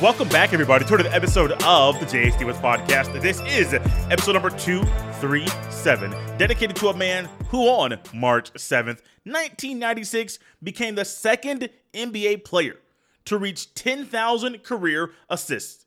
Welcome back, everybody, to another episode of the Jay Stephens Podcast. This is episode number 237, dedicated to a man who on March 7th, 1996, became the second NBA player to reach 10,000 career assists.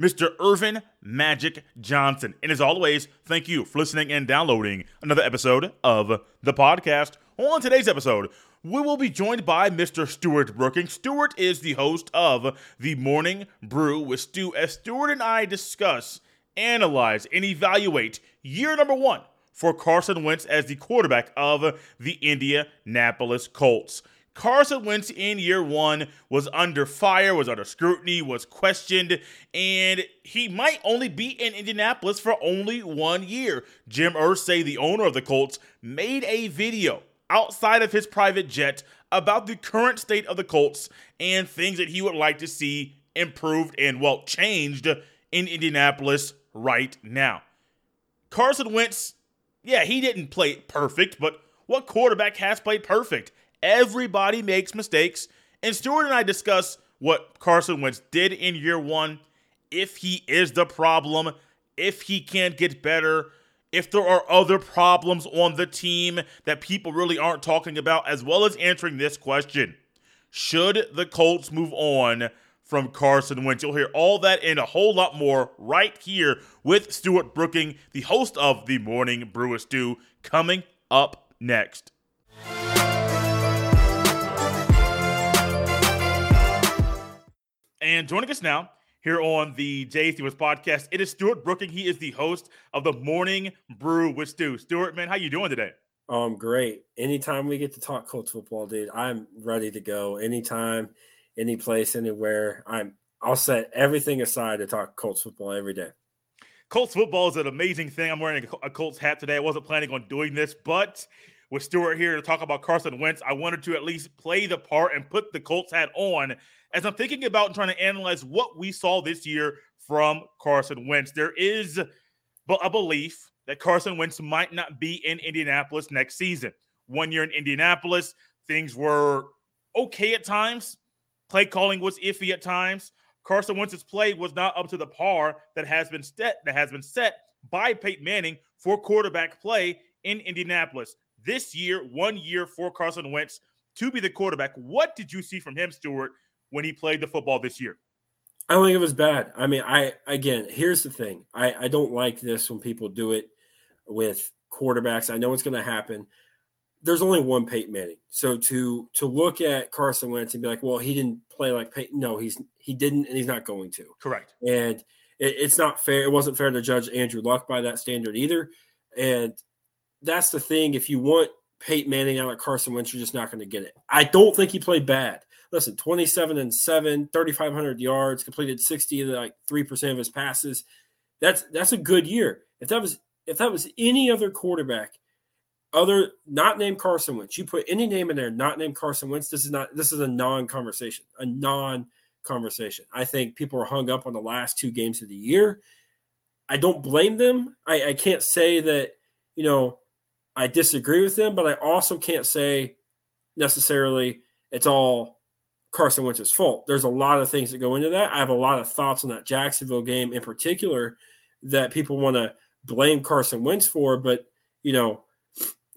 Mr. Earvin Magic Johnson. And as always, thank you for listening and downloading another episode of the podcast. On today's episode, we will be joined by Mr. Stewart Brooking. Stewart is the host of the Morning Brew with Stu, as Stuart and I discuss, analyze, and evaluate year number one for Carson Wentz as the quarterback of the Indianapolis Colts. Carson Wentz in year one was under fire, was under scrutiny, was questioned, and he might only be in Indianapolis for only one year. Jim Irsay, the owner of the Colts, made a video outside of his private jet about the current state of the Colts and things that he would like to see improved and, well, changed in Indianapolis right now. Carson Wentz, yeah, he didn't play perfect, but what quarterback has played perfect? Everybody makes mistakes. And Stewart and I discuss what Carson Wentz did in year one, if he is the problem, if he can't get better, if there are other problems on the team that people really aren't talking about, as well as answering this question Should the Colts move on from Carson Wentz? You'll hear all that and a whole lot more right here with Stewart Brooking, the host of the Morning Brew Stew, coming up next. And joining us now here on the Jay Stewart's podcast. It is Stewart Brooking. He is the host of the Morning Brew with Stu. Stewart, man, how you doing today? Um, great. Anytime we get to talk Colts football, dude, I'm ready to go. Anytime, any place, anywhere. I'm I'll set everything aside to talk Colts football every day. Colts football is an amazing thing. I'm wearing a Colts hat today. I wasn't planning on doing this, but with Stewart here to talk about Carson Wentz, I wanted to at least play the part and put the Colts hat on as I'm thinking about and trying to analyze what we saw this year from Carson Wentz. There is a belief that Carson Wentz might not be in Indianapolis next season. One year in Indianapolis, things were okay at times. Play calling was iffy at times. Carson Wentz's play was not up to the par that has been set that has been set by Peyton Manning for quarterback play in Indianapolis. This year, one year for Carson Wentz to be the quarterback. What did you see from him, Stewart, when he played the football this year? I don't think it was bad. I mean, I again, here's the thing. I, I don't like this when people do it with quarterbacks. I know it's going to happen. There's only one Peyton Manning. So to to look at Carson Wentz and be like, well, he didn't play like Peyton. No, he's he didn't, and he's not going to. Correct. And it, it's not fair. It wasn't fair to judge Andrew Luck by that standard either. And that's the thing. If you want Peyton Manning out of Carson Wentz, you're just not going to get it. I don't think he played bad listen, 27 and 7, 3,500 yards, completed 60 like 3% of his passes. That's that's a good year. If that was if that was any other quarterback, other not named Carson Wentz, you put any name in there, not named Carson Wentz, this is not this is a non-conversation, a non-conversation. I think people are hung up on the last two games of the year. I don't blame them. I, I can't say that, you know, I disagree with them, but I also can't say necessarily it's all Carson Wentz's fault. There's a lot of things that go into that. I have a lot of thoughts on that Jacksonville game in particular that people want to blame Carson Wentz for, but you know,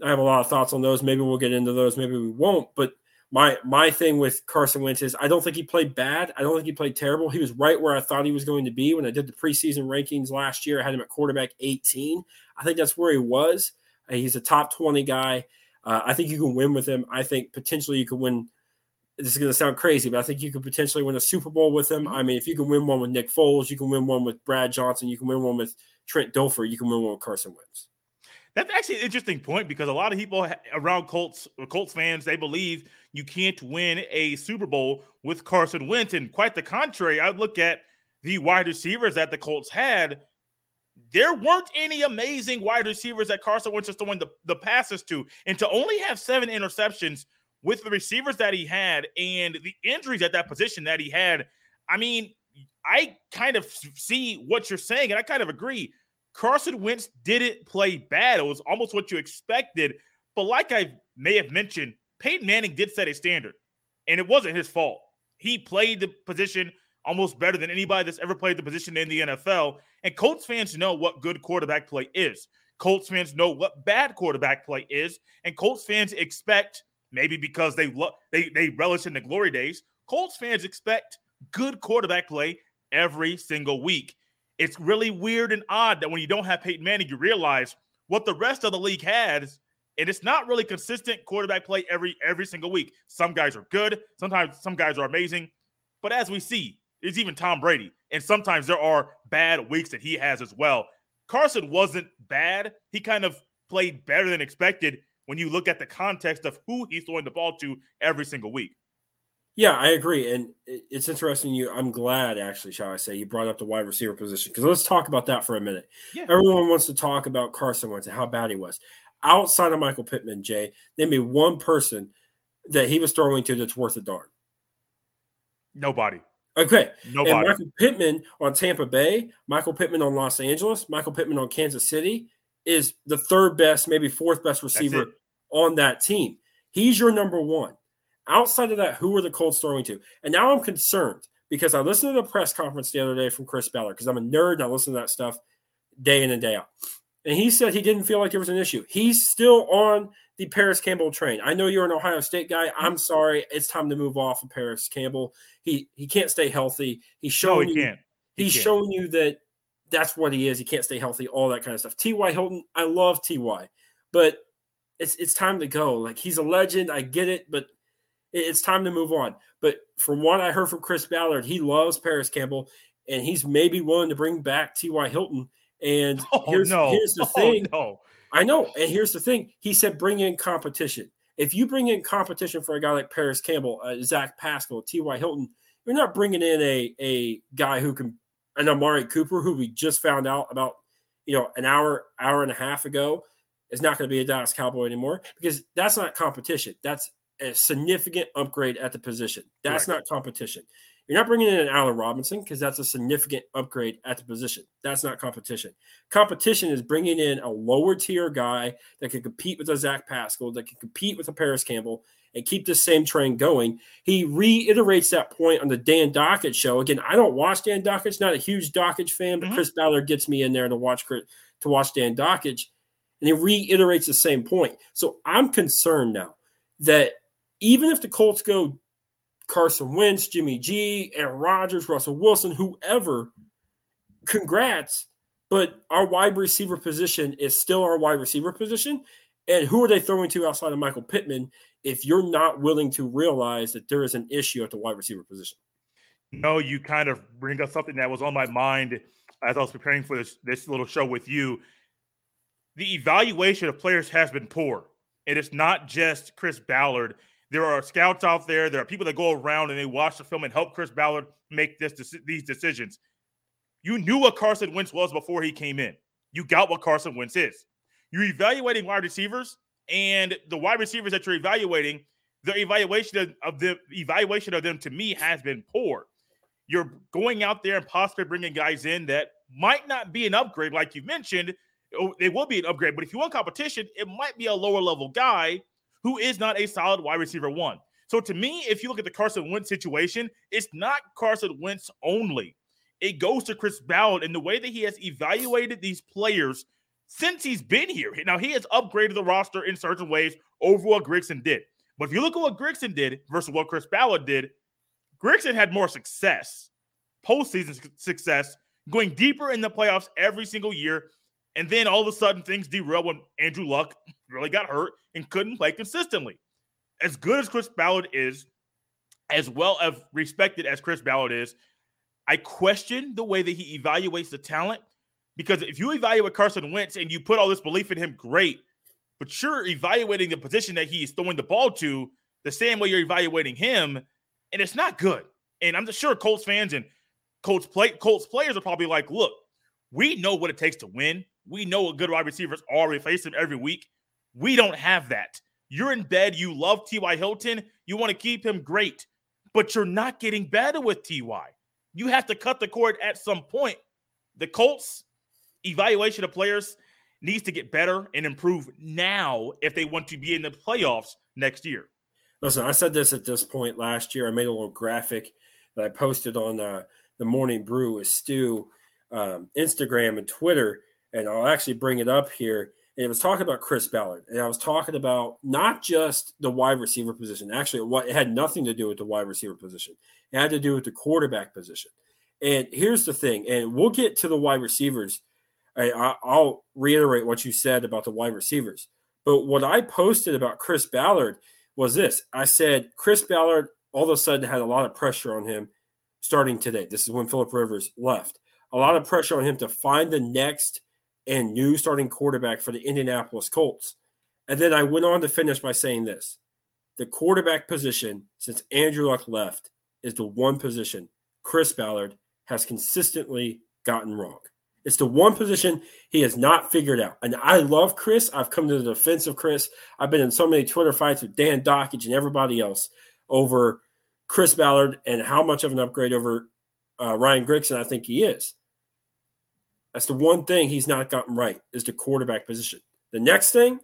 I have a lot of thoughts on those. Maybe we'll get into those, maybe we won't. But my my thing with Carson Wentz is I don't think he played bad. I don't think he played terrible. He was right where I thought he was going to be when I did the preseason rankings last year. I had him at quarterback 18. I think that's where he was. He's a top 20 guy. Uh, I think you can win with him. I think potentially you could win this is going to sound crazy, but I think you could potentially win a Super Bowl with him. I mean, if you can win one with Nick Foles, you can win one with Brad Johnson, you can win one with Trent Dilfer, you can win one with Carson Wentz. That's actually an interesting point because a lot of people around Colts Colts fans they believe you can't win a Super Bowl with Carson Wentz, and quite the contrary. I look at the wide receivers that the Colts had. There weren't any amazing wide receivers that Carson Wentz is throwing the, the passes to, and to only have seven interceptions with the receivers that he had and the injuries at that position that he had, I mean, I kind of see what you're saying, and I kind of agree. Carson Wentz didn't play bad. It was almost what you expected. But like I may have mentioned, Peyton Manning did set a standard, and it wasn't his fault. He played the position almost better than anybody that's ever played the position in the NFL. And Colts fans know what good quarterback play is. Colts fans know what bad quarterback play is, and Colts fans expect maybe because they lo- they they relish in the glory days. Colts fans expect good quarterback play every single week. It's really weird and odd that when you don't have Peyton Manning, you realize what the rest of the league has, and it's not really consistent quarterback play every every single week. Some guys are good, sometimes some guys are amazing, but as we see, it's even Tom Brady, and sometimes there are bad weeks that he has as well. Carson wasn't bad; he kind of played better than expected when you look at the context of who he's throwing the ball to every single week. Yeah, I agree, and it's interesting. You, I'm glad actually, shall I say, you brought up the wide receiver position because let's talk about that for a minute. Yeah. Everyone wants to talk about Carson Wentz and how bad he was. Outside of Michael Pittman, Jay, name me one person that he was throwing to that's worth a darn. Nobody. Okay. Nobody. And Michael Pittman on Tampa Bay, Michael Pittman on Los Angeles, Michael Pittman on Kansas City is the third best, maybe fourth best receiver on that team. He's your number one. Outside of that, who are the Colts throwing to? And now I'm concerned because I listened to the press conference the other day from Chris Ballard because I'm a nerd and I listen to that stuff day in and day out. And he said he didn't feel like there was an issue. He's still on the Parris Campbell train. I know you're an Ohio State guy. I'm mm-hmm. sorry. It's time to move off of Parris Campbell. He he can't stay healthy. He's showing no, he you, can't. He he's can't. showing you that that's what he is. He can't stay healthy, all that kind of stuff. T.Y. Hilton, I love T.Y., but it's it's time to go. Like he's a legend. I get it, but it's time to move on. But from what I heard from Chris Ballard, he loves Parris Campbell, and he's maybe willing to bring back T.Y. Hilton. And oh, here's, no. here's the oh, thing. No. I know. And here's the thing. He said bring in competition. If you bring in competition for a guy like Parris Campbell, uh, Zach Pascal, T.Y. Hilton, you're not bringing in a, a guy who can, an Amari Cooper, who we just found out about, you know, an hour, hour and a half ago, is not going to be a Dallas Cowboy anymore because that's not competition. That's a significant upgrade at the position. That's not competition. You're not bringing in an Allen Robinson because that's a significant upgrade at the position. That's not competition. Competition is bringing in a lower tier guy that can compete with a Zach Pascal, that can compete with a Parris Campbell, and keep this same train going. He reiterates that point on the Dan Dakich show. Again, I don't watch Dan Dakich, not a huge Dakich fan, but mm-hmm. Chris Ballard gets me in there to watch to watch Dan Dakich, and he reiterates the same point. So I'm concerned now that even if the Colts go Carson Wentz, Jimmy G, Aaron Rodgers, Russell Wilson, whoever, congrats. But our wide receiver position is still our wide receiver position. And who are they throwing to outside of Michael Pittman if you're not willing to realize that there is an issue at the wide receiver position? No, you kind of bring up something that was on my mind as I was preparing for this, this little show with you. The evaluation of players has been poor. And it's not just Chris Ballard. There are scouts out there. There are people that go around and they watch the film and help Chris Ballard make this these decisions. You knew what Carson Wentz was before he came in. You got what Carson Wentz is. You're evaluating wide receivers, and the wide receivers that you're evaluating, the evaluation of, the evaluation of them to me has been poor. You're going out there and possibly bringing guys in that might not be an upgrade, like you mentioned. Oh, it will be an upgrade, but if you want competition, it might be a lower level guy who is not a solid wide receiver one. So to me, if you look at the Carson Wentz situation, it's not Carson Wentz only. It goes to Chris Ballard and the way that he has evaluated these players since he's been here. Now he has upgraded the roster in certain ways over what Grigson did. But if you look at what Grigson did versus what Chris Ballard did, Grigson had more success, postseason success, going deeper in the playoffs every single year. And then all of a sudden things derailed when Andrew Luck really got hurt and couldn't play consistently. As good as Chris Ballard is, as well as respected as Chris Ballard is, I question the way that he evaluates the talent because if you evaluate Carson Wentz and you put all this belief in him, great. But you're evaluating the position that he's throwing the ball to the same way you're evaluating him, and it's not good. And I'm sure Colts fans and Colts play Colts players are probably like, look, we know what it takes to win. We know what good wide receivers are. We face them every week. We don't have that. You're in bed. You love T.Y. Hilton. You want to keep him great, but you're not getting better with T.Y. You have to cut the cord at some point. The Colts evaluation of players needs to get better and improve now if they want to be in the playoffs next year. Listen, I said this at this point last year. I made a little graphic that I posted on uh, the Morning Brew with Stu um, Instagram and Twitter, and I'll actually bring it up here. And it was talking about Chris Ballard, and I was talking about not just the wide receiver position. Actually, it had nothing to do with the wide receiver position. It had to do with the quarterback position. And here's the thing, and we'll get to the wide receivers. I, I'll reiterate what you said about the wide receivers. But what I posted about Chris Ballard was this I said, Chris Ballard all of a sudden had a lot of pressure on him starting today. This is when Philip Rivers left. A lot of pressure on him to find the next and new starting quarterback for the Indianapolis Colts. And then I went on to finish by saying this the quarterback position since Andrew Luck left is the one position Chris Ballard has consistently gotten wrong. It's the one position he has not figured out. And I love Chris. I've come to the defense of Chris. I've been in so many Twitter fights with Dan Dakich and everybody else over Chris Ballard and how much of an upgrade over uh, Ryan Grigson I think he is. That's the one thing he's not gotten right is the quarterback position. The next thing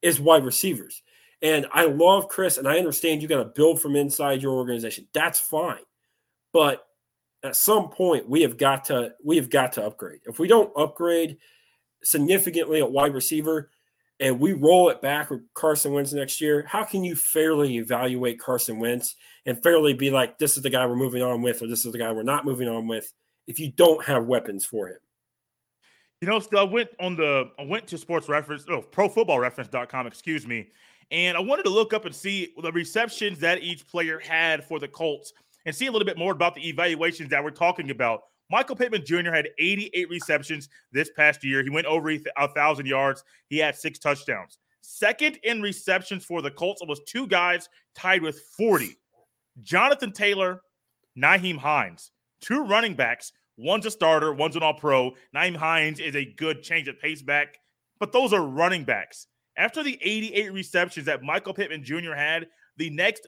is wide receivers. And I love Chris, and I understand you got to build from inside your organization. That's fine. But at some point we have got to we have got to upgrade. If we don't upgrade significantly at wide receiver and we roll it back with Carson Wentz next year, how can you fairly evaluate Carson Wentz and fairly be like, this is the guy we're moving on with, or this is the guy we're not moving on with, if you don't have weapons for him? You know, still I went on the I went to sports reference, oh, pro football reference.com, excuse me, and I wanted to look up and see the receptions that each player had for the Colts and see a little bit more about the evaluations that we're talking about. Michael Pittman Jr. had 88 receptions this past year. He went over a 1,000 yards. He had six touchdowns. Second in receptions for the Colts was two guys tied with 40. Jonathan Taylor, Nyheim Hines, two running backs. One's a starter, one's an all pro. Nyheim Hines is a good change of pace back, but those are running backs. After the 88 receptions that Michael Pittman Jr. had, the next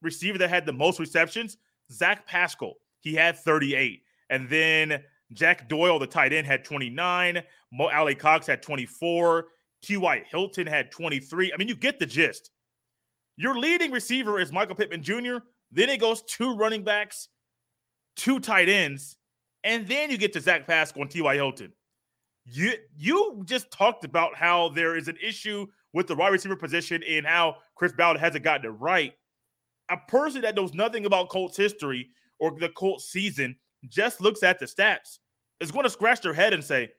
receiver that had the most receptions Zach Pascal, he had 38. And then Jack Doyle, the tight end, had 29. Mo Alie-Cox had 24. T.Y. Hilton had 23. I mean, you get the gist. Your leading receiver is Michael Pittman Jr. Then it goes two running backs, two tight ends, and then you get to Zach Pascal and T.Y. Hilton. You you just talked about how there is an issue with the wide receiver position and how Chris Ballard hasn't gotten it right a person that knows nothing about Colts history or the Colts season just looks at the stats is going to scratch their head and say,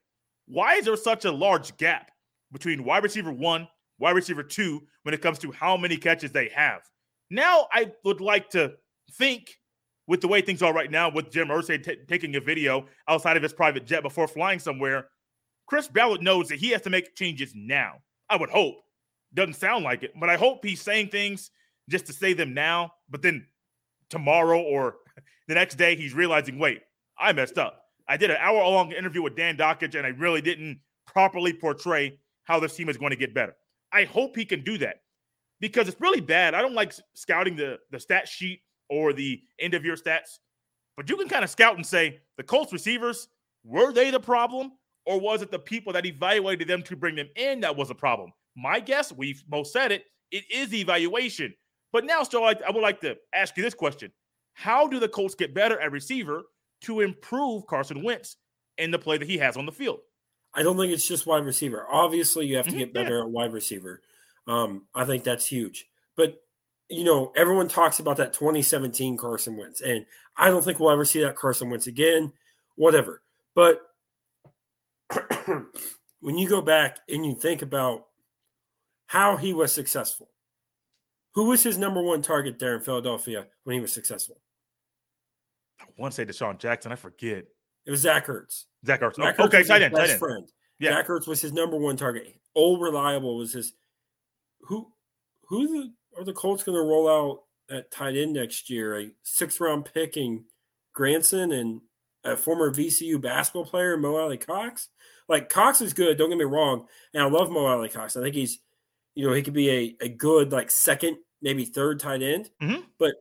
why is there such a large gap between wide receiver one, wide receiver two, when it comes to how many catches they have? Now, I would like to think with the way things are right now, with Jim Irsay t- taking a video outside of his private jet before flying somewhere, Chris Ballard knows that he has to make changes now. I would hope. Doesn't sound like it, but I hope he's saying things just to say them now, but then tomorrow or the next day he's realizing, wait, I messed up. I did an hour long interview with Dan Dakich, and I really didn't properly portray how this team is going to get better. I hope he can do that because it's really bad. I don't like scouting the, the stat sheet or the end of year stats, but you can kind of scout and say the Colts receivers, were they the problem? Or was it the people that evaluated them to bring them in that was a problem? My guess, we've both said it, it is evaluation. But now, still, I, I would like to ask you this question: How do the Colts get better at receiver to improve Carson Wentz in the play that he has on the field? I don't think it's just wide receiver. Obviously, you have to mm-hmm, get better yeah. at wide receiver. Um, I think that's huge. But you know, everyone talks about that 2017 Carson Wentz, and I don't think we'll ever see that Carson Wentz again. Whatever. But when you go back and you think about how he was successful, who was his number one target there in Philadelphia when he was successful? I want to say DeSean Jackson. I forget. It was Zach Ertz. Zach Ertz. Zach oh, Ertz okay, tight end, best friend. Yeah. Zach Ertz was his number one target. Old reliable was his. Who, who the, are the Colts going to roll out at tight end next year? A sixth round picking Granson and a former VCU basketball player, Mo Alie-Cox. Like Cox is good. Don't get me wrong, and I love Mo Alie-Cox. I think he's, you know, he could be a, a good like second maybe third tight end. Mm-hmm. But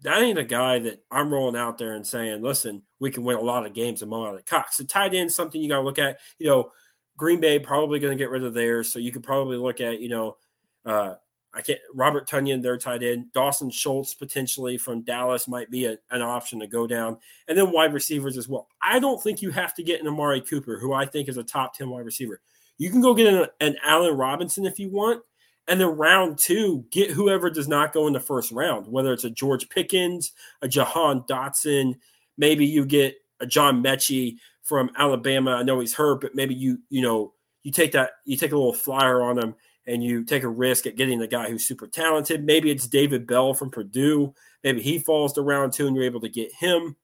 that ain't a guy that I'm rolling out there and saying, listen, we can win a lot of games among other Cox. So tight end something you got to look at. You know, Green Bay probably going to get rid of theirs, so you could probably look at you know uh, I can't. Robert Tonyan, their tight end. Dalton Schultz potentially from Dallas might be a, an option to go down, and then wide receivers as well. I don't think you have to get an Amari Cooper, who I think is a top ten wide receiver. You can go get an, an Allen Robinson if you want, and then round two, get whoever does not go in the first round, whether it's a George Pickens, a Jahan Dotson, maybe you get a John Metchie from Alabama. I know he's hurt, but maybe you you know you take that you take a little flyer on him and you take a risk at getting a guy who's super talented. Maybe it's David Bell from Purdue. Maybe he falls to round two and you're able to get him.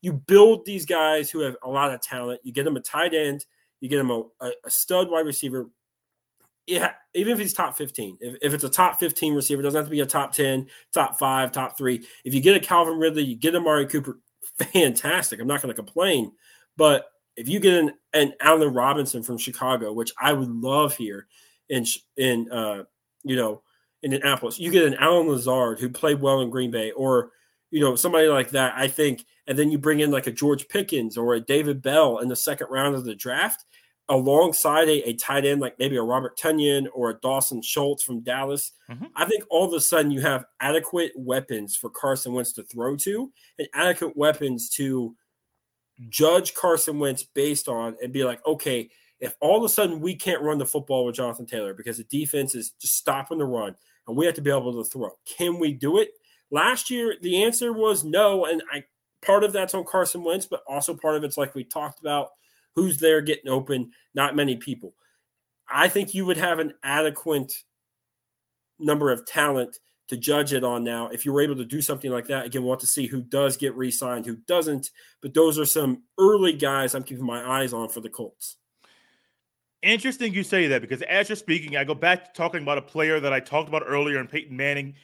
You build these guys who have a lot of talent. You get them a tight end. You get them a, a stud wide receiver. Yeah, even if he's top 15, if, if it's a top 15 receiver, doesn't have to be a top 10, top five, top three. If you get a Calvin Ridley, you get a Amari Cooper, fantastic. I'm not going to complain. But if you get an, an Allen Robinson from Chicago, which I would love here, in in uh, you know in Indianapolis. You get an Allen Lazard who played well in Green Bay, or you know somebody like that. I think, and then you bring in like a George Pickens or a David Bell in the second round of the draft, alongside a, a tight end like maybe a Robert Tonyan or a Dalton Schultz from Dallas. Mm-hmm. I think all of a sudden you have adequate weapons for Carson Wentz to throw to, and adequate weapons to judge Carson Wentz based on and be like, okay, if all of a sudden we can't run the football with Jonathan Taylor because the defense is just stopping the run and we have to be able to throw, can we do it? Last year, the answer was no. And I part of that's on Carson Wentz, but also part of it's like we talked about who's there getting open, not many people. I think you would have an adequate number of talent to judge it on now. If you were able to do something like that, again, we'll have to see who does get re signed, who doesn't. But those are some early guys I'm keeping my eyes on for the Colts. Interesting you say that because as you're speaking, I go back to talking about a player that I talked about earlier in Peyton Manning.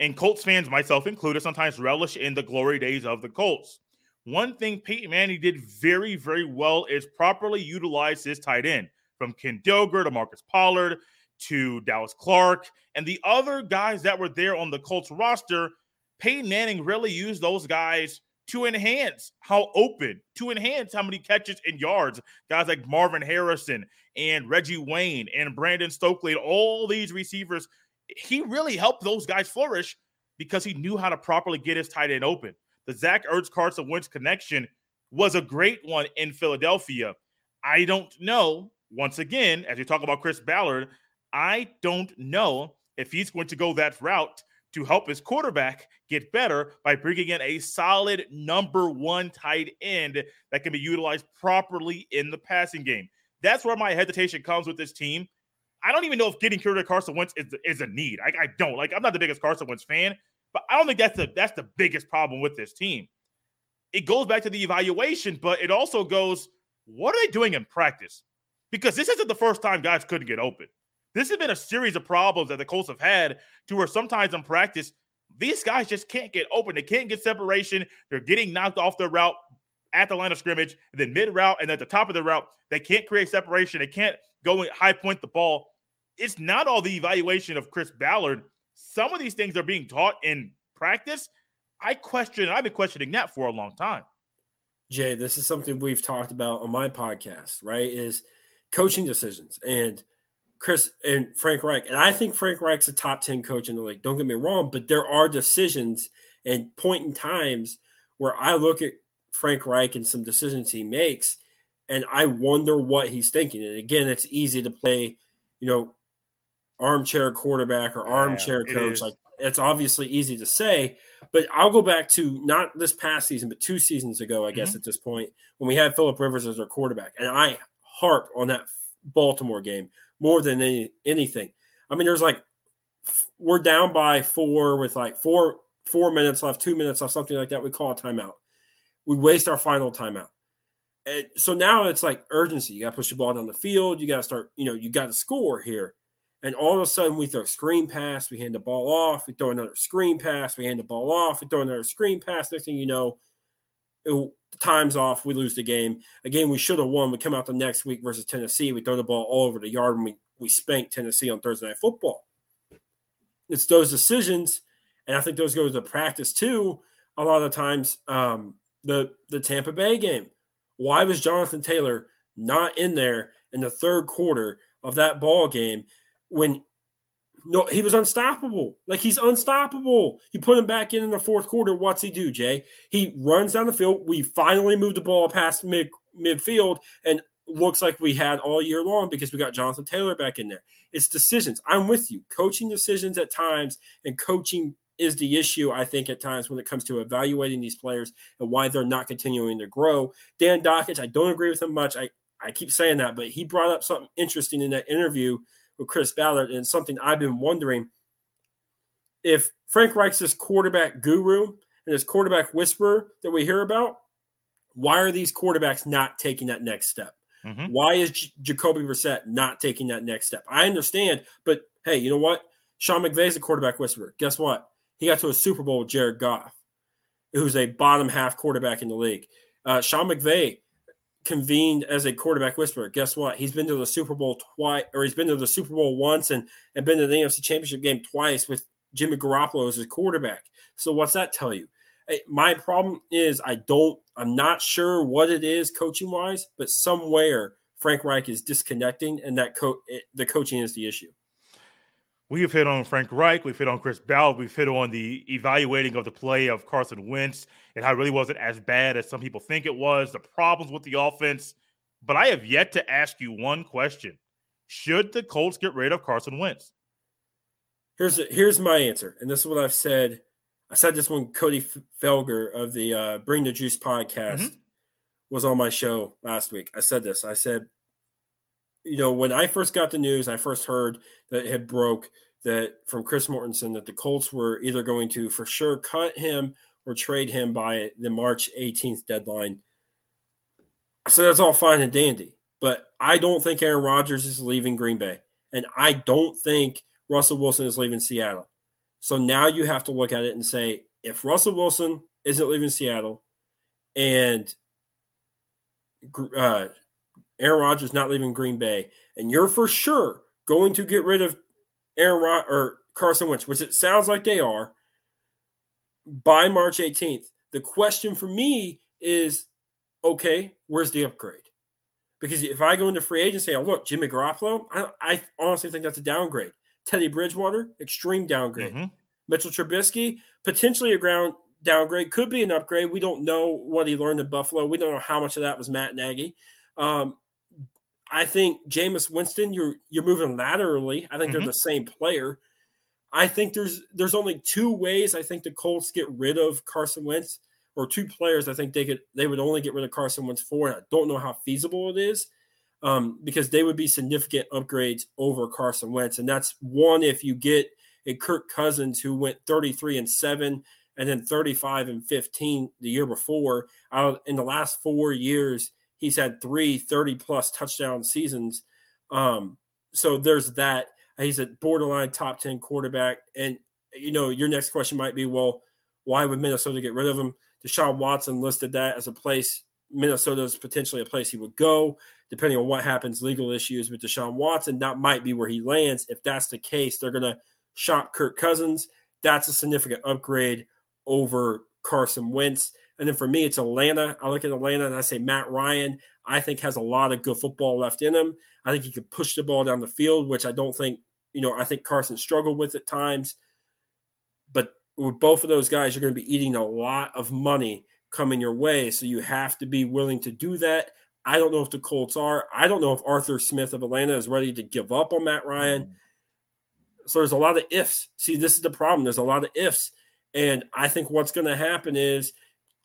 And Colts fans, myself included, sometimes relish in the glory days of the Colts. One thing Peyton Manning did very, very well is properly utilize his tight end from Ken Dilger to Marcus Pollard to Dallas Clark and the other guys that were there on the Colts roster. Peyton Manning really used those guys to enhance how open, to enhance how many catches and yards guys like Marvin Harrison and Reggie Wayne and Brandon Stokley and all these receivers, he really helped those guys flourish because he knew how to properly get his tight end open. The Zach Ertz Carson Wentz connection was a great one in Philadelphia. I don't know, once again, as you talk about Chris Ballard, I don't know if he's going to go that route to help his quarterback get better by bringing in a solid number one tight end that can be utilized properly in the passing game. That's where my hesitation comes with this team. I don't even know if getting rid of Carson Wentz is, is a need. I, I don't like. I'm not the biggest Carson Wentz fan, but I don't think that's the that's the biggest problem with this team. It goes back to the evaluation, but it also goes, what are they doing in practice? Because this isn't the first time guys couldn't get open. This has been a series of problems that the Colts have had to where sometimes in practice, these guys just can't get open. They can't get separation. They're getting knocked off their route at the line of scrimmage, then mid route, and at the top of the route, they can't create separation. They can't go and high point the ball. It's not all the evaluation of Chris Ballard. Some of these things are being taught in practice. I question, I've been questioning that for a long time. Jay, this is something we've talked about on my podcast, right? Is coaching decisions. And Chris and Frank Reich. And I think Frank Reich's a top 10 coach in the league. Don't get me wrong, but there are decisions and point in times where I look at Frank Reich and some decisions he makes, and I wonder what he's thinking. And again, it's easy to play, you know, armchair quarterback or armchair yeah, coach. It like it's obviously easy to say, but I'll go back to not this past season, but two seasons ago, I guess, mm-hmm. at this point, when we had Philip Rivers as our quarterback. And I harp on that Baltimore game more than any, anything. I mean, there's like we're down by four with like four four minutes left, two minutes left, something like that. We call a timeout. We waste our final timeout. And so now it's like urgency. You got to push the ball down the field. You got to start. You know, you got to score here. And all of a sudden, we throw a screen pass. We hand the ball off. We throw another screen pass. We hand the ball off. We throw another screen pass. Next thing you know, it, time's off. We lose the game. A game we should have won. We come out the next week versus Tennessee. We throw the ball all over the yard and we, we spank Tennessee on Thursday Night Football. It's those decisions, and I think those go to practice too. A lot of times, um, the the Tampa Bay game. Why was Jonathan Taylor not in there in the third quarter of that ball game when No, he was unstoppable. Like he's unstoppable. You put him back in in the fourth quarter. What's he do, Jay? He runs down the field. We finally moved the ball past mid midfield, and looks like we had all year long because we got Jonathan Taylor back in there. It's decisions. I'm with you. Coaching decisions at times, and coaching is the issue, I think, at times when it comes to evaluating these players and why they're not continuing to grow. Dan Dakich, I don't agree with him much. I, I keep saying that, but he brought up something interesting in that interview with Chris Ballard and something I've been wondering. If Frank Reich's this quarterback guru and this quarterback whisperer that we hear about, why are these quarterbacks not taking that next step? Mm-hmm. Why is J- Jacoby Brissett not taking that next step? I understand, but hey, you know what? Sean McVay is a quarterback whisperer. Guess what? He got to a Super Bowl with Jared Goff, who's a bottom half quarterback in the league. Uh, Sean McVay convened as a quarterback whisperer. Guess what? He's been to the Super Bowl twice, or he's been to the Super Bowl once and, and been to the NFC Championship game twice with Jimmy Garoppolo as his quarterback. So what's that tell you? Eh, my problem is I don't, I'm not sure what it is coaching wise, but somewhere Frank Reich is disconnecting, and that co- it, the coaching is the issue. We have hit on Frank Reich. We've hit on Chris Ballard. We've hit on the evaluating of the play of Carson Wentz and how it really wasn't as bad as some people think it was, the problems with the offense. But I have yet to ask you one question Should the Colts get rid of Carson Wentz? Here's, here's my answer. And this is what I've said. I said this when Cody Felger of the uh, Bring the Juice podcast mm-hmm. was on my show last week. I said this. I said, you know, when I first got the news, I first heard that it had broke that from Chris Mortensen that the Colts were either going to for sure cut him or trade him by the March 18th deadline. So that's all fine and dandy. But I don't think Aaron Rodgers is leaving Green Bay. And I don't think Russell Wilson is leaving Seattle. So now you have to look at it and say, if Russell Wilson isn't leaving Seattle and uh, Aaron Rodgers not leaving Green Bay, and you're for sure going to get rid of Aaron Rod- or Carson Wentz, which it sounds like they are, by March 18th. The question for me is, okay, where's the upgrade? Because if I go into free agency, oh, look, Jimmy Garoppolo, I, I, honestly think that's a downgrade. Teddy Bridgewater, extreme downgrade. Mm-hmm. Mitchell Trubisky, potentially a ground downgrade, could be an upgrade. We don't know what he learned in Buffalo. We don't know how much of that was Matt Nagy. Um, I think Jameis Winston, you're you're moving laterally. I think mm-hmm. they're the same player. I think there's there's only two ways I think the Colts get rid of Carson Wentz, or two players I think they could they would only get rid of Carson Wentz for. And I don't know how feasible it is, um, because they would be significant upgrades over Carson Wentz, and that's one if you get a Kirk Cousins who went 33 and seven and then 35 and 15 the year before. Out in the last four years, he's had three 30 plus touchdown seasons. Um, so there's that. He's a borderline top 10 quarterback. And, you know, your next question might be, well, why would Minnesota get rid of him? Deshaun Watson listed that as a place. Minnesota is potentially a place he would go, depending on what happens, legal issues with Deshaun Watson. That might be where he lands. If that's the case, they're going to shop Kirk Cousins. That's a significant upgrade over Carson Wentz. And then for me, it's Atlanta. I look at Atlanta and I say Matt Ryan, I think has a lot of good football left in him. I think he could push the ball down the field, which I don't think, you know, I think Carson struggled with at times. But with both of those guys, you're going to be eating a lot of money coming your way. So you have to be willing to do that. I don't know if the Colts are. I don't know if Arthur Smith of Atlanta is ready to give up on Matt Ryan. Mm-hmm. So there's a lot of ifs. See, this is the problem. There's a lot of ifs. And I think what's going to happen is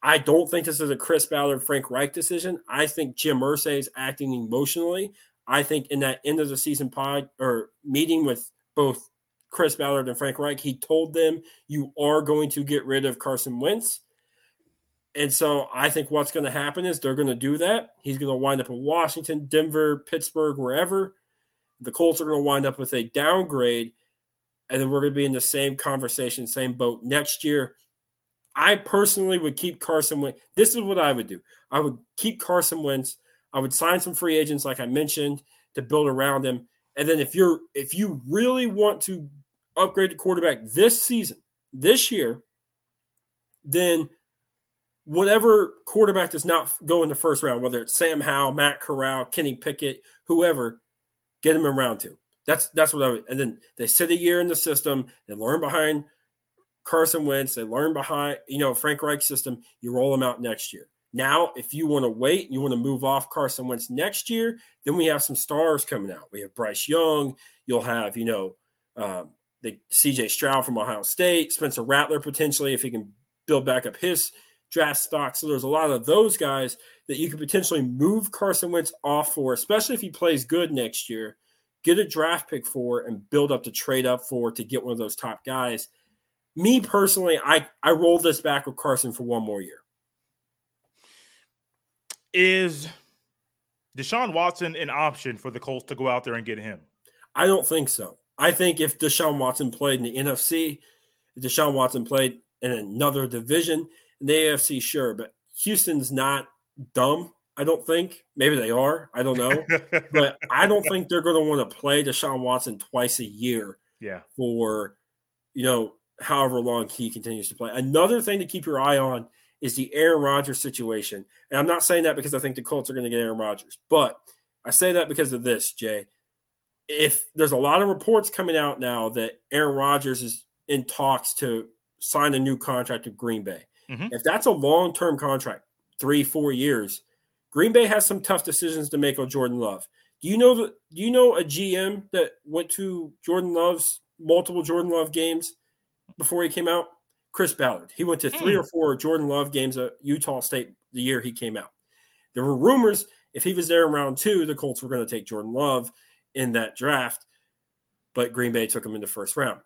I don't think this is a Chris Ballard, Frank Reich decision. I think Jim Irsay is acting emotionally. I think in that end of the season pod or meeting with both Chris Ballard and Frank Reich, he told them you are going to get rid of Carson Wentz. And so I think what's going to happen is they're going to do that. He's going to wind up in Washington, Denver, Pittsburgh, wherever. The Colts are going to wind up with a downgrade. And then we're going to be in the same conversation, same boat next year. I personally would keep Carson Wentz. This is what I would do. I would keep Carson Wentz. I would sign some free agents, like I mentioned, to build around him. And then if you're if you really want to upgrade the quarterback this season, this year, then whatever quarterback does not go in the first round, whether it's Sam Howell, Matt Corral, Kenny Pickett, whoever, get him in round two. That's that's what I would. And then they sit a year in the system. They learn behind Carson Wentz. They learn behind you know Frank Reich system. You roll them out next year. Now, if you want to wait, you want to move off Carson Wentz next year, then we have some stars coming out. We have Bryce Young. You'll have you know um, the C.J. Stroud from Ohio State, Spencer Rattler potentially if he can build back up his draft stock. So there's a lot of those guys that you could potentially move Carson Wentz off for, especially if he plays good next year. Get a draft pick for and build up to trade up for to get one of those top guys. Me personally, I I roll this back with Carson for one more year. Is Deshaun Watson an option for the Colts to go out there and get him? I don't think so. I think if Deshaun Watson played in the NFC, if Deshaun Watson played in another division, in the AFC, sure, but Houston's not dumb. I don't think. Maybe they are. I don't know. but I don't think they're going to want to play Deshaun Watson twice a year. Yeah. For, you know, however long he continues to play. Another thing to keep your eye on is the Aaron Rodgers situation. And I'm not saying that because I think the Colts are going to get Aaron Rodgers, but I say that because of this, Jay. If there's a lot of reports coming out now that Aaron Rodgers is in talks to sign a new contract with Green Bay, mm-hmm. if that's a long term contract, three, four years, Green Bay has some tough decisions to make on Jordan Love. Do you know that? Do you know a GM that went to Jordan Love's multiple Jordan Love games before he came out? Chris Ballard. He went to three mm. or four Jordan Love games at Utah State the year he came out. There were rumors if he was there in round two, the Colts were going to take Jordan Love in that draft, but Green Bay took him in the first round.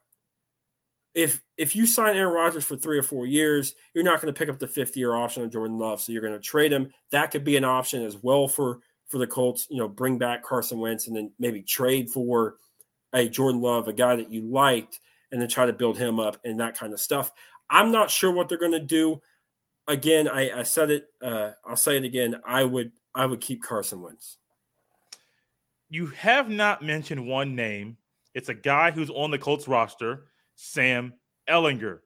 If if you sign Aaron Rodgers for three or four years, you're not going to pick up the fifth year option of Jordan Love, so you're going to trade him. That could be an option as well for for the Colts. You know, bring back Carson Wentz and then maybe trade for a Jordan Love, a guy that you liked, and then try to build him up and that kind of stuff. I'm not sure what they're going to do. Again, I, I said it. Uh, I'll say it again. I would I would keep Carson Wentz. You have not mentioned one name. It's a guy who's on the Colts roster, Sam Ehlinger.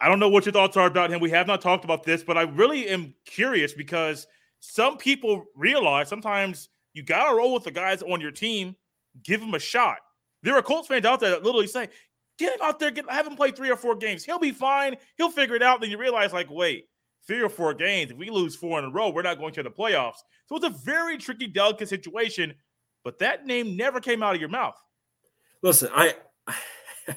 I don't know what your thoughts are about him. We have not talked about this, but I really am curious because some people realize sometimes you got to roll with the guys on your team, give them a shot. There are Colts fans out there that literally say, Get him out there. Get, have him play three or four games. He'll be fine. He'll figure it out. Then you realize, like, wait, three or four games. If we lose four in a row, we're not going to the playoffs. So it's a very tricky, delicate situation. But that name never came out of your mouth. Listen, I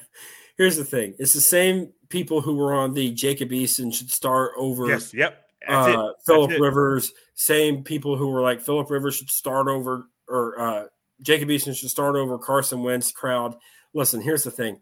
here's the thing. It's the same people who were on the Jacob Eason should start over. Yes. Yep. Uh, Philip Rivers. Same people who were like Philip Rivers should start over, or uh, Jacob Eason should start over Carson Wentz crowd. Listen, here's the thing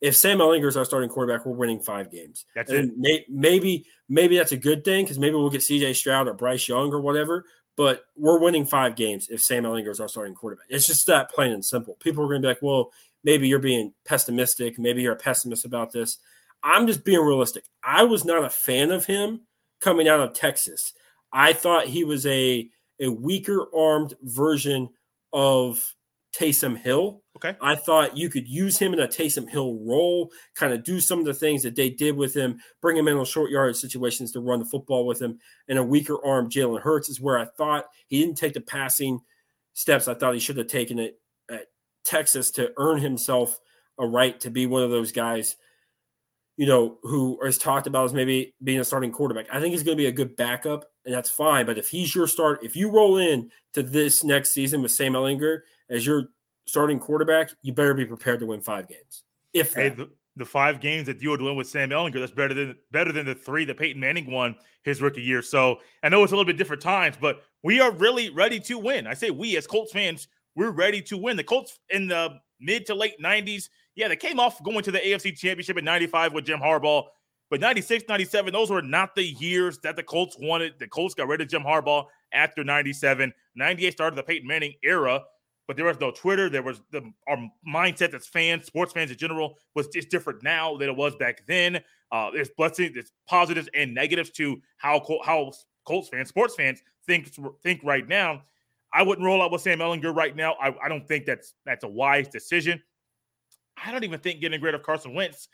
if Sam Ehlinger is our starting quarterback, we're winning five games. That's and it. May, maybe maybe that's a good thing because maybe we'll get C.J. Stroud or Bryce Young or whatever. But we're winning five games if Sam Ehlinger is our starting quarterback. It's just that plain and simple. People are going to be like, "Well, maybe you're being pessimistic. Maybe you're a pessimist about this." I'm just being realistic. I was not a fan of him coming out of Texas. I thought he was a a weaker armed version of Taysom Hill. Okay. I thought you could use him in a Taysom Hill role, kind of do some of the things that they did with him, bring him in on short yard situations to run the football with him. And a weaker arm Jalen Hurts is where I thought he didn't take the passing steps I thought he should have taken it at Texas to earn himself a right to be one of those guys, you know, who is talked about as maybe being a starting quarterback. I think he's going to be a good backup, and that's fine. But if he's your start, if you roll in to this next season with Sam Ehlinger as your starting quarterback, you better be prepared to win five games. If hey, the, the, five games that you would win with Sam Ehlinger, that's better than better than the three that Peyton Manning won his rookie year. So I know it's a little bit different times, but we are really ready to win. I say we as Colts fans, we're ready to win. The Colts in the mid to late 90s, yeah, they came off going to the AFC Championship in 95 with Jim Harbaugh. But 96, 97, those were not the years that the Colts wanted. The Colts got rid of Jim Harbaugh after 97. 98 started the Peyton Manning era but there was no Twitter. There was the our mindset as fans, sports fans in general, was just different now than it was back then. Uh, there's blessings, there's positives and negatives to how how Colts fans, sports fans think think right now. I wouldn't roll out with Sam Ehlinger right now. I, I don't think that's that's a wise decision. I don't even think getting rid of Carson Wentz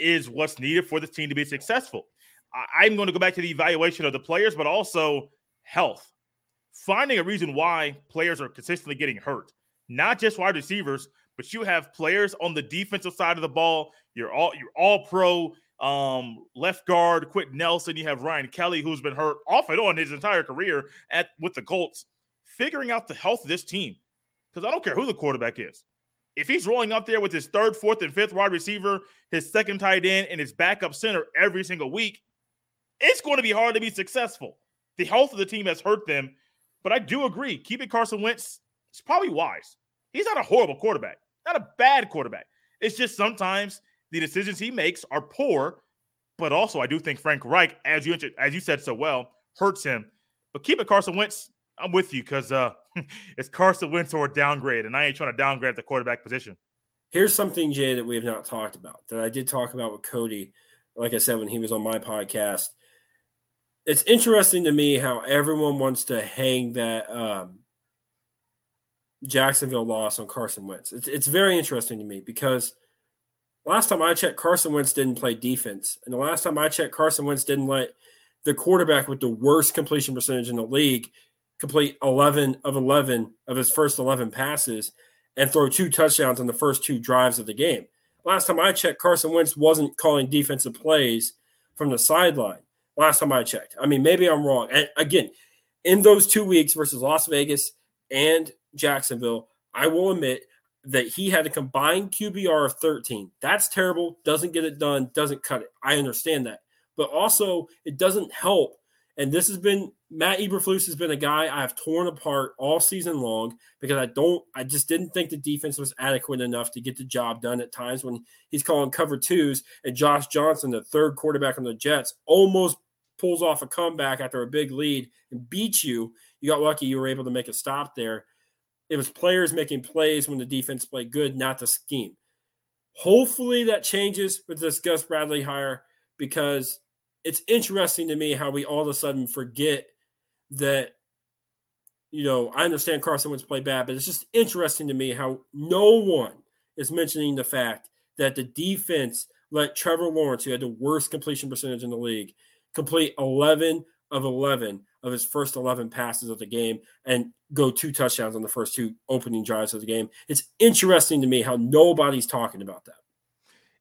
is what's needed for this team to be successful. I'm going to go back to the evaluation of the players, but also health finding a reason why players are consistently getting hurt. not just wide receivers, but you have players on the defensive side of the ball. You're all you're all pro um, left guard, Quenton Nelson. You have Ryan Kelly, who's been hurt off and on his entire career at with the Colts. Figuring out the health of this team, because I don't care who the quarterback is. If he's rolling up there with his third, fourth, and fifth wide receiver, his second tight end, and his backup center every single week, it's going to be hard to be successful. The health of the team has hurt them, but I do agree. Keeping Carson Wentz is probably wise. He's not a horrible quarterback, not a bad quarterback. It's just sometimes the decisions he makes are poor, but also I do think Frank Reich, as you as you said so well, hurts him. But keep it Carson Wentz. I'm with you because uh, it's Carson Wentz or downgrade, and I ain't trying to downgrade the quarterback position. Here's something, Jay, that we have not talked about that I did talk about with Cody. Like I said, when he was on my podcast, it's interesting to me how everyone wants to hang that um, Jacksonville loss on Carson Wentz. It's, it's very interesting to me because last time I checked, Carson Wentz didn't play defense. And the last time I checked, Carson Wentz didn't let the quarterback with the worst completion percentage in the league complete 11 of 11 of his first 11 passes and throw two touchdowns on the first two drives of the game. Last time I checked, Carson Wentz wasn't calling defensive plays from the sideline. Last time I checked. I mean, maybe I'm wrong. And again, in those two weeks versus Las Vegas and Jacksonville, I will admit that he had a combined QBR of 13. That's terrible. Doesn't get it done. Doesn't cut it. I understand that. But also, it doesn't help. And this has been Matt Eberflus has been a guy I have torn apart all season long because I don't, I just didn't think the defense was adequate enough to get the job done at times when he's calling cover twos and Josh Johnson, the third quarterback on the Jets, almost pulls off a comeback after a big lead and beats you. You got lucky you were able to make a stop there. It was players making plays when the defense played good, not the scheme. Hopefully that changes with this Gus Bradley hire because it's interesting to me how we all of a sudden forget that you know, I understand Carson Wentz played bad, but it's just interesting to me how no one is mentioning the fact that the defense let Trevor Lawrence, who had the worst completion percentage in the league, complete 11 of 11 of his first 11 passes of the game and go two touchdowns on the first two opening drives of the game. It's interesting to me how nobody's talking about that.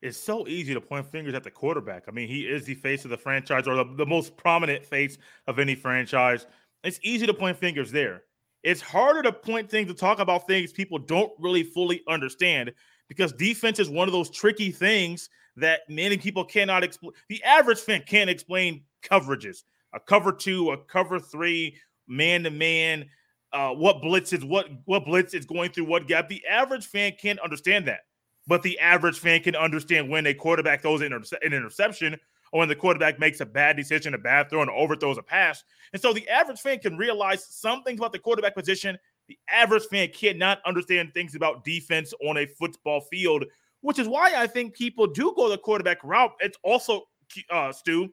It's so easy to point fingers at the quarterback. I mean, he is the face of the franchise or the, the most prominent face of any franchise. It's easy to point fingers there. It's harder to point things to talk about things people don't really fully understand because defense is one of those tricky things that many people cannot explain. The average fan can't explain coverages a cover two, a cover three, man to man, uh, what blitz is what what blitz is going through what gap. The average fan can't understand that, but the average fan can understand when a quarterback throws an, an interception or when the quarterback makes a bad decision, a bad throw, and overthrows a pass. And so the average fan can realize some things about the quarterback position. The average fan cannot understand things about defense on a football field, which is why I think people do go the quarterback route. It's also, uh, Stu,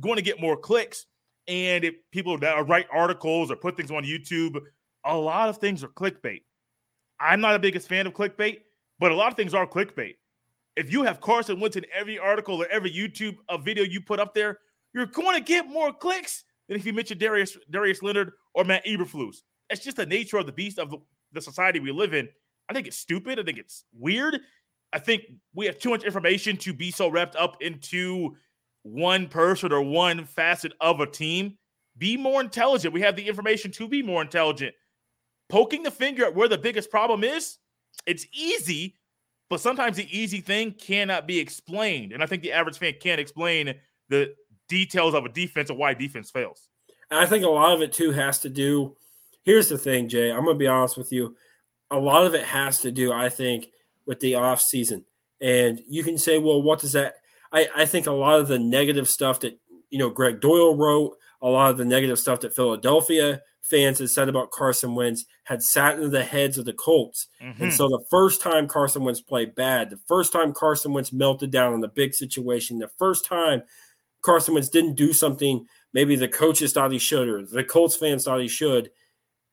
going to get more clicks and if people that write articles or put things on YouTube, a lot of things are clickbait. I'm not the biggest fan of clickbait, but a lot of things are clickbait. If you have Carson Wentz in every article or every YouTube a video you put up there, you're going to get more clicks than if you mention Darius Darius Leonard or Matt Eberflus. It's just the nature of the beast of the, the society we live in. I think it's stupid. I think it's weird. I think we have too much information to be so wrapped up into one person or one facet of a team. Be more intelligent. We have the information to be more intelligent. Poking the finger at where the biggest problem is, it's easy, but sometimes the easy thing cannot be explained. And I think the average fan can't explain the details of a defense or why defense fails. And I think a lot of it too has to do. Here's the thing, Jay. I'm going to be honest with you. A lot of it has to do, I think, with the off season. And you can say, well, what does that I, I think a lot of the negative stuff that you know Greg Doyel wrote, a lot of the negative stuff that Philadelphia fans had said about Carson Wentz had sat into the heads of the Colts. Mm-hmm. And so the first time Carson Wentz played bad, the first time Carson Wentz melted down in a big situation, the first time Carson Wentz didn't do something maybe the coaches thought he should or the Colts fans thought he should,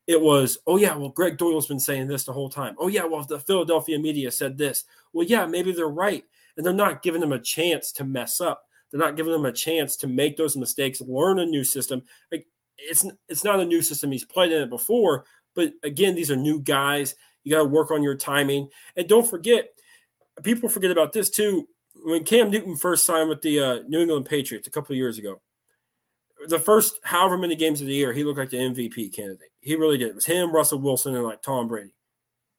it was, oh yeah, well, Greg Doyel's been saying this the whole time. Oh yeah, well, the Philadelphia media said this. Well, yeah, maybe they're right and they're not giving them a chance to mess up. They're not giving them a chance to make those mistakes, learn a new system. Like it's it's not a new system. He's played in it before, but again, these are new guys. You got to work on your timing. And don't forget, people forget about this too. When Cam Newton first signed with the uh, New England Patriots a couple of years ago, the first however many games of the year, he looked like the MVP candidate. He really did. It was him, Russell Wilson, and like Tom Brady.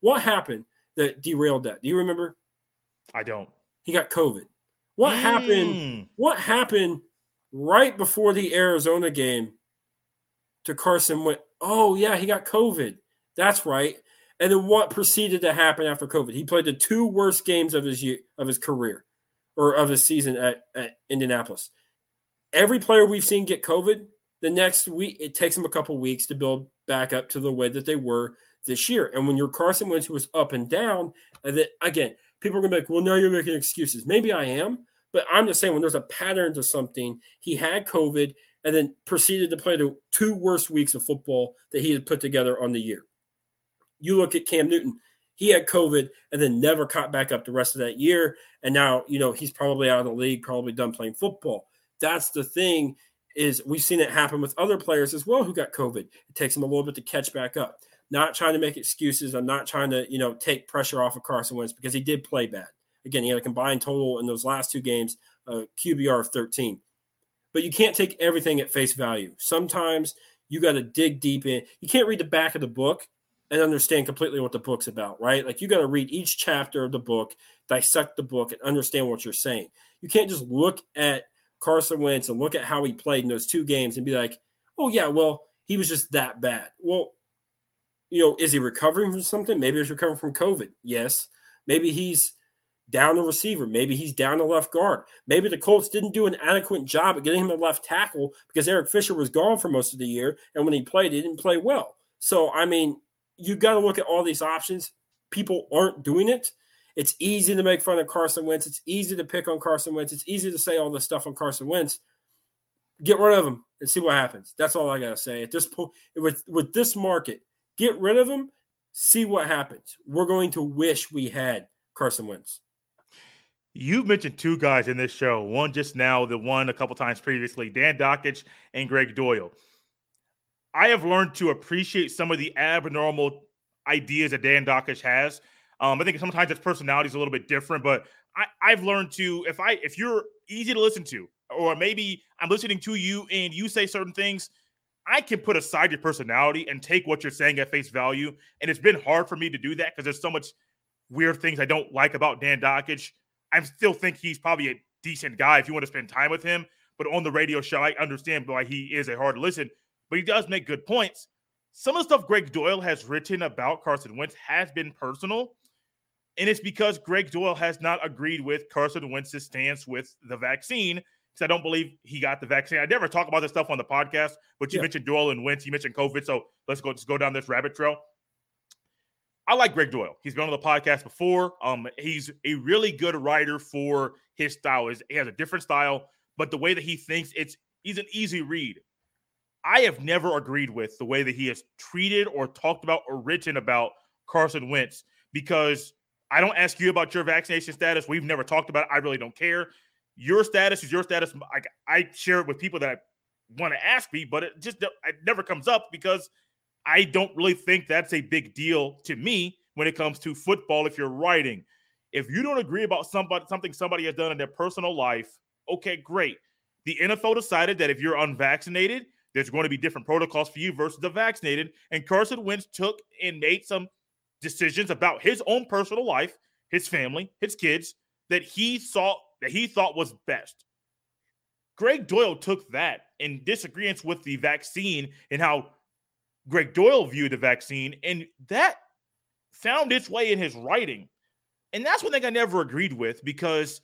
What happened that derailed that? Do you remember? I don't. He got COVID. What mm. happened? What happened right before the Arizona game to Carson went, oh, yeah, he got COVID. That's right. And then what proceeded to happen after COVID? He played the two worst games of his year, of his career or of his season at, at Indianapolis. Every player we've seen get COVID, the next week it takes them a couple weeks to build back up to the way that they were this year. And when your Carson Wentz was up and down, and then again, people are gonna be like, well, now you're making excuses. Maybe I am, but I'm just saying when there's a pattern to something, he had COVID and then proceeded to play the two worst weeks of football that he had put together on the year. You look at Cam Newton, he had COVID and then never caught back up the rest of that year. And now, you know, he's probably out of the league, probably done playing football. That's the thing is we've seen it happen with other players as well who got COVID. It takes them a little bit to catch back up. Not trying to make excuses. I'm not trying to, you know, take pressure off of Carson Wentz because he did play bad. Again, he had a combined total in those last two games, uh, QBR of 13. But you can't take everything at face value. Sometimes you got to dig deep in. You can't read the back of the book and understand completely what the book's about, right? Like you got to read each chapter of the book, dissect the book, and understand what you're saying. You can't just look at Carson Wentz and look at how he played in those two games and be like, oh, yeah, well, he was just that bad. Well, you know, is he recovering from something? Maybe he's recovering from COVID. Yes. Maybe he's down the receiver. Maybe he's down the left guard. Maybe the Colts didn't do an adequate job at getting him a left tackle because Eric Fisher was gone for most of the year. And when he played, he didn't play well. So, I mean, you got to look at all these options. People aren't doing it. It's easy to make fun of Carson Wentz. It's easy to pick on Carson Wentz. It's easy to say all this stuff on Carson Wentz. Get rid of him and see what happens. That's all I gotta say. At this point, with with this market, get rid of him. See what happens. We're going to wish we had Carson Wentz. You mentioned two guys in this show. One just now, the one a couple times previously, Dan Dakich and Greg Doyel. I have learned to appreciate some of the abnormal ideas that Dan Dakich has um, I think sometimes his personality is a little bit different, but I, I've learned to if I if you're easy to listen to, or maybe I'm listening to you and you say certain things, I can put aside your personality and take what you're saying at face value. And it's been hard for me to do that because there's so much weird things I don't like about Dan Dakich. I still think he's probably a decent guy if you want to spend time with him. But on the radio show, I understand why he is a hard listen, but he does make good points. Some of the stuff Greg Doyel has written about Carson Wentz has been personal. And it's because Greg Doyel has not agreed with Carson Wentz's stance with the vaccine. Because I don't believe he got the vaccine. I never talk about this stuff on the podcast, but you yeah. mentioned Doyel and Wentz. You mentioned COVID. So let's go just go down this rabbit trail. I like Greg Doyel. He's been on the podcast before. Um, he's a really good writer for his style. He has a different style, but the way that he thinks, it's he's an easy read. I have never agreed with the way that he has treated or talked about or written about Carson Wentz because I don't ask you about your vaccination status. We've never talked about it. I really don't care. Your status is your status. I, I share it with people that want to ask me, but it just it never comes up because I don't really think that's a big deal to me when it comes to football. If you're writing, if you don't agree about somebody something somebody has done in their personal life, okay, great. The NFL decided that if you're unvaccinated, there's going to be different protocols for you versus the vaccinated. And Carson Wentz took and made some decisions about his own personal life, his family, his kids that he saw that he thought was best. Greg Doyel took that in disagreement with the vaccine and how Greg Doyel viewed the vaccine, and that found its way in his writing. And that's one thing I never agreed with because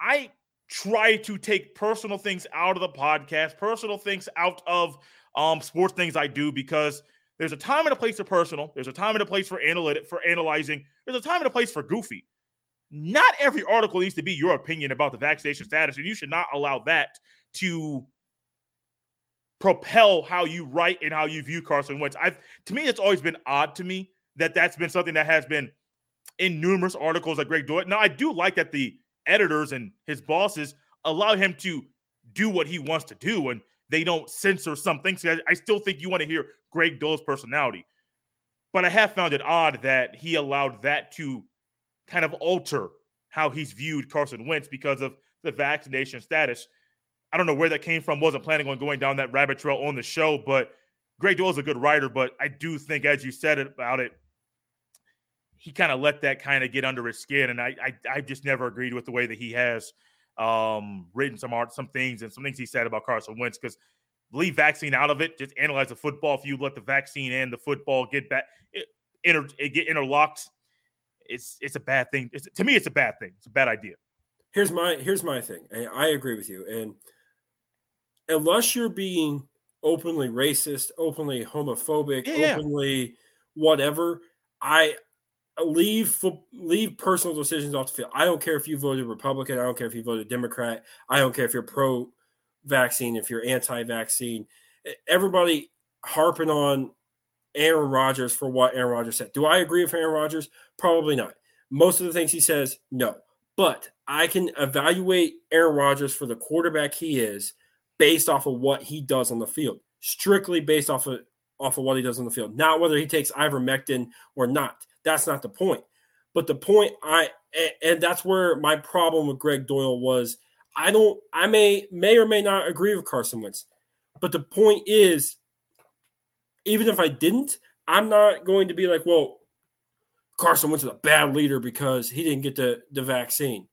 I try to take personal things out of the podcast, personal things out of um, sports things I do because there's a time and a place for personal. There's a time and a place for analytic for analyzing. There's a time and a place for goofy. Not every article needs to be your opinion about the vaccination status, and you should not allow that to propel how you write and how you view Carson Wentz. I've to me, it's always been odd to me that that's been something that has been in numerous articles that Greg Doyel. Now, I do like that the editors and his bosses allow him to do what he wants to do, and they don't censor something. So I, I still think you want to hear Greg Doyel's personality. But I have found it odd that he allowed that to kind of alter how he's viewed Carson Wentz because of the vaccination status. I don't know where that came from. Wasn't planning on going down that rabbit trail on the show, but Greg Doyel's a good writer. But I do think, as you said about it, he kind of let that kind of get under his skin, and I, I I just never agreed with the way that he has um, written some art, some things, and some things he said about Carson Wentz because leave vaccine out of it. Just analyze the football. If you let the vaccine and the football get back, it, inter, it get interlocked. It's it's a bad thing. It's, to me, it's a bad thing. It's a bad idea. Here's my here's my thing. I agree with you, and unless you're being openly racist, openly homophobic, yeah, openly whatever, I leave leave personal decisions off the field. I don't care if you voted Republican. I don't care if you voted Democrat. I don't care if you're pro vaccine, if you're anti vaccine. Everybody harping on Aaron Rodgers for what Aaron Rodgers said. Do I agree with Aaron Rodgers? Probably not. Most of the things he says, no. But I can evaluate Aaron Rodgers for the quarterback he is based off of what he does on the field, strictly based off of off of what he does on the field, not whether he takes ivermectin or not. That's not the point. But the point I and that's where my problem with Greg Doyel was I don't I may may or may not agree with Carson Wentz. But the point is even if I didn't, I'm not going to be like, well, Carson Wentz is a bad leader because he didn't get the, the vaccine.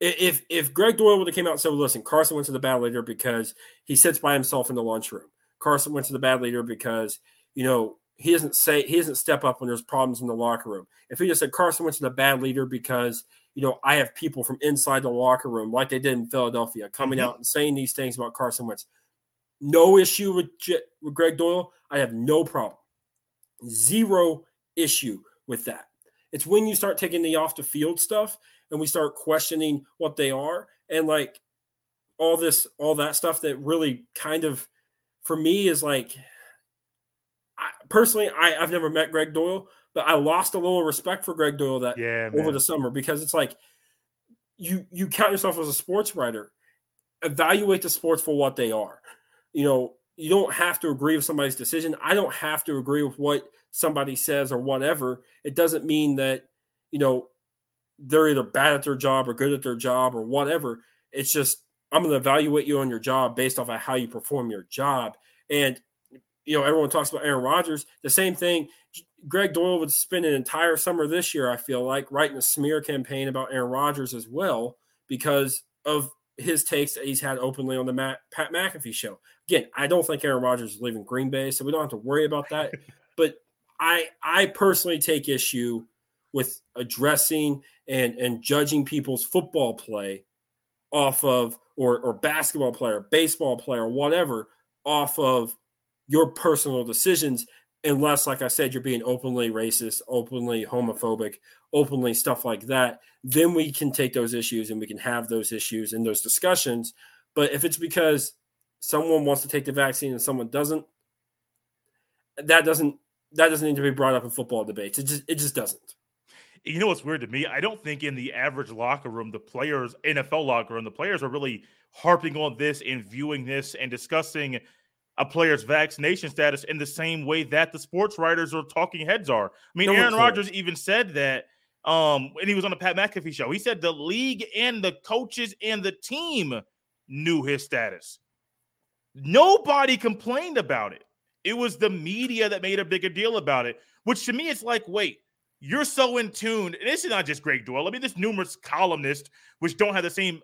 If if Greg Doyel would have came out and said, listen, Carson went to the bad leader because he sits by himself in the lunchroom. Carson went to the bad leader because, you know, he doesn't say he doesn't step up when there's problems in the locker room. If he just said Carson went to the bad leader because you know I have people from inside the locker room like they did in Philadelphia coming mm-hmm. out and saying these things about Carson Wentz, no issue with, with Greg Doyel. I have no problem, zero issue with that. It's when you start taking the off the field stuff and we start questioning what they are and like all this all that stuff that really kind of for me is like I, personally, I, I've never met Greg Doyel, but I lost a little respect for Greg Doyel that yeah, over the summer because it's like you you count yourself as a sports writer, evaluate the sports for what they are. You know, you don't have to agree with somebody's decision. I don't have to agree with what somebody says or whatever. It doesn't mean that you know they're either bad at their job or good at their job or whatever. It's just I'm going to evaluate you on your job based off of how you perform your job. And you know, everyone talks about Aaron Rodgers. The same thing. Greg Doyel would spend an entire summer this year, I feel like, writing a smear campaign about Aaron Rodgers as well because of his takes that he's had openly on the Matt, Pat McAfee show. Again, I don't think Aaron Rodgers is leaving Green Bay, so we don't have to worry about that. but I I personally take issue with addressing and and judging people's football play off of or or basketball player, baseball player, whatever, off of your personal decisions unless like i said you're being openly racist openly homophobic openly stuff like that then we can take those issues and we can have those issues and those discussions. But if it's because someone wants to take the vaccine and someone doesn't that doesn't that doesn't need to be brought up in football debates. It just it just doesn't you know what's weird to me i don't think in the average locker room the players nfl locker room the players are really harping on this and viewing this and discussing a player's vaccination status in the same way that the sports writers or talking heads are. I mean, no Aaron Rodgers even said that um, when he was on the Pat McAfee show. He said the league and the coaches and the team knew his status. Nobody complained about it. It was the media that made a bigger deal about it, which to me it's like, wait, you're so in tune. And this is not just Greg Doyel. I mean, there's numerous columnists which don't have the same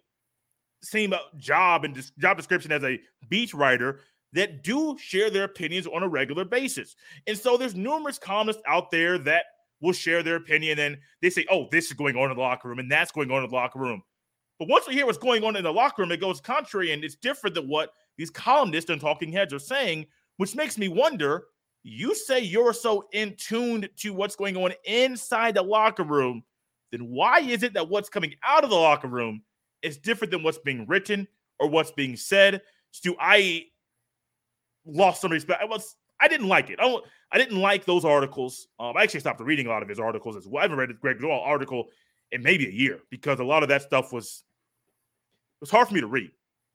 same uh, job and job description as a beat writer that do share their opinions on a regular basis. And so there's numerous columnists out there that will share their opinion and they say, oh, this is going on in the locker room and that's going on in the locker room. But once we hear what's going on in the locker room, it goes contrary and it's different than what these columnists and talking heads are saying, which makes me wonder you say you're so in tuned to what's going on inside the locker room, then why is it that what's coming out of the locker room is different than what's being written or what's being said? Do I lost some respect. I was I didn't like it. I, I didn't like those articles. Um, I actually stopped reading a lot of his articles as well. I haven't read Greg Doyel article in maybe a year because a lot of that stuff was it was hard for me to read.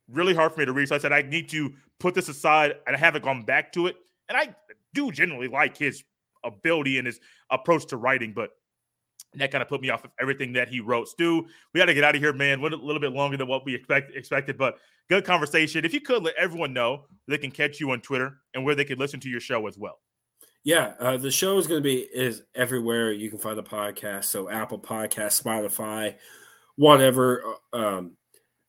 Really hard for me to read. So I said I need to put this aside, and I haven't gone back to it. And I do generally like his ability and his approach to writing, but that kind of put me off of everything that he wrote. Stu, we got to get out of here, man. Went a little bit longer than what we expect, expected, but good conversation. If you could let everyone know they can catch you on Twitter and where they can listen to your show as well. Yeah, uh, the show is going to be is everywhere you can find the podcast. So Apple Podcast, Spotify, whatever. Uh, um,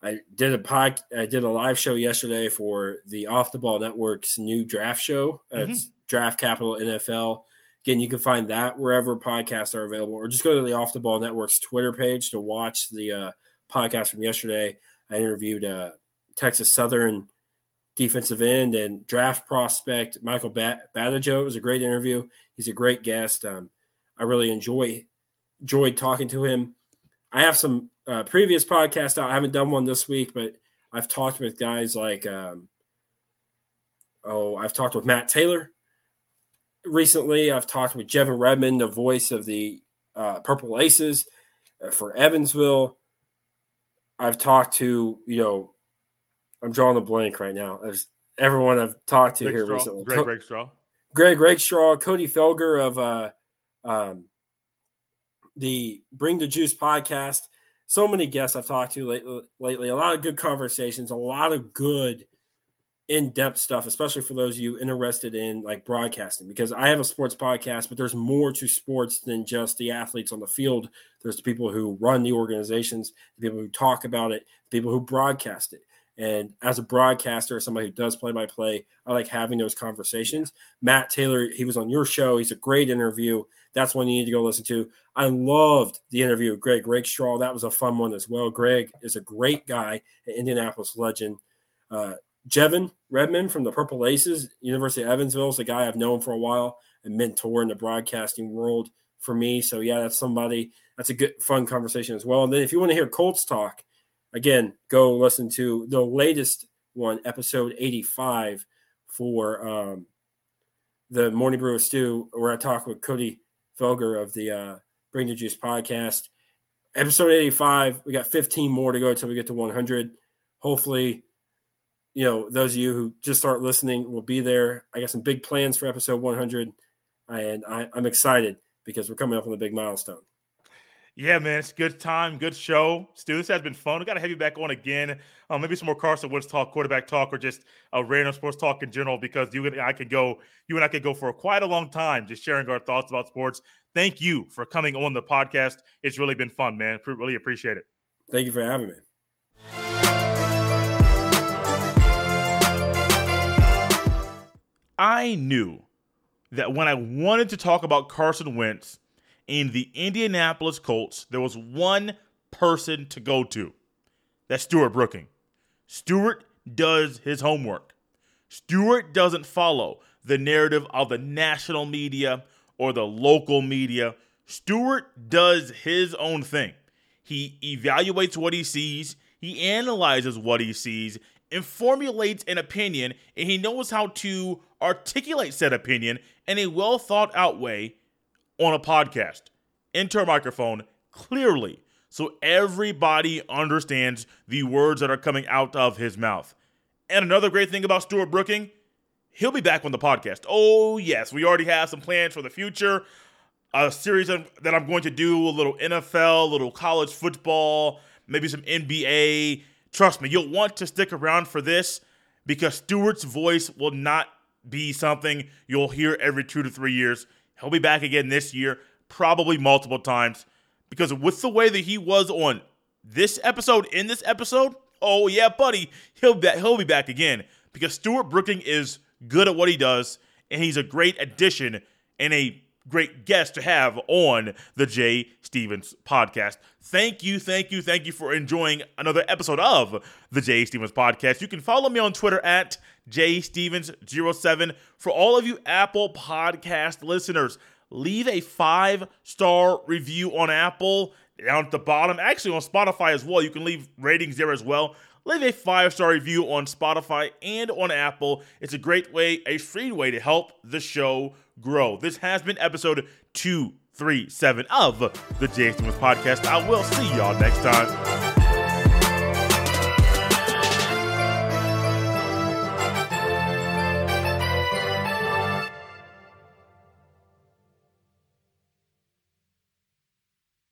I did a pod, I did a live show yesterday for the Off the Ball Network's new draft show. Mm-hmm. It's Draft Capital NFL. Again, you can find that wherever podcasts are available, or just go to the Off the Ball Network's Twitter page to watch the uh, podcast from yesterday. I interviewed uh, Texas Southern defensive end and draft prospect Michael Bat- Badajo. It was a great interview. He's a great guest. Um, I really enjoy enjoyed talking to him. I have some uh, previous podcasts out. I haven't done one this week, but I've talked with guys like um, oh, I've talked with Matt Taylor recently. I've talked with Jevin Redmond, the voice of the uh, Purple Aces uh, for Evansville. I've talked to, you know, I'm drawing a blank right now. There's everyone I've talked to Greg here Straw, recently. Greg Rakestraw. Greg Rakestraw, Cody Felger of uh, um, the Bring the Juice podcast. So many guests I've talked to lately, lately. A lot of good conversations, a lot of good – in-depth stuff especially for those of you interested in like broadcasting because i have a sports podcast but there's more to sports than just the athletes on the field. There's the people who run the organizations the people who talk about it the people who broadcast it. And as a broadcaster somebody who does play by play i like having those conversations. Matt taylor he was on your show. He's a great interview that's one you need to go listen to i loved the interview with greg rakestraw that was a fun one as well greg is a great guy an indianapolis legend uh, Jevin Redmond from the Purple Aces, University of Evansville, is a guy I've known for a while, a mentor in the broadcasting world for me. So yeah, that's somebody that's a good fun conversation as well. And then if you want to hear Colts talk, again, go listen to the latest one, episode 85 for um, the Morning Brew Stew, where I talk with Cody Felger of the uh, Bring the Juice podcast. Episode 85, we got 15 more to go until we get to 100. Hopefully, you know, those of you who just start listening will be there. I got some big plans for episode 100, and I, am excited because we're coming up on the big milestone. Yeah, man, it's good time, good show. Stu, this has been fun. We got to have you back on again. Um, maybe some more Carson Wentz talk, quarterback talk, or just a random sports talk in general. Because you and I could go, you and I could go for quite a long time just sharing our thoughts about sports. Thank you for coming on the podcast. It's really been fun, man. Really appreciate it. Thank you for having me. I knew that when I wanted to talk about Carson Wentz in the Indianapolis Colts, there was one person to go to. That's Stewart Brooking. Stewart does his homework. Stewart doesn't follow the narrative of the national media or the local media. Stewart does his own thing. He evaluates what he sees, he analyzes what he sees, and formulates an opinion, and he knows how to articulate said opinion in a well thought out way on a podcast into a microphone clearly so everybody understands the words that are coming out of his mouth. And another great thing about Stewart Brooking, he'll be back on the podcast. Oh, yes, we already have some plans for the future. A series that I'm going to do a little NFL, a little college football, maybe some NBA. Trust me, you'll want to stick around for this because Stewart's voice will not be something you'll hear every two to three years. He'll be back again this year, probably multiple times, because with the way that he was on this episode, in this episode, oh yeah, buddy, he'll be, he'll be back again because Stewart Brooking is good at what he does, and he's a great addition and a great guest to have on the Jay Stephens podcast. Thank you, thank you, thank you for enjoying another episode of the Jay Stephens podcast. You can follow me on Twitter at jstevens07. For all of you Apple podcast listeners, leave a five star review on Apple down at the bottom. Actually, on Spotify as well. You can leave ratings there as well. Leave a five star review on Spotify and on Apple. It's a great way, a free way to help the show grow. This has been episode 237 of the Jay Stephens Podcast. I will see y'all next time.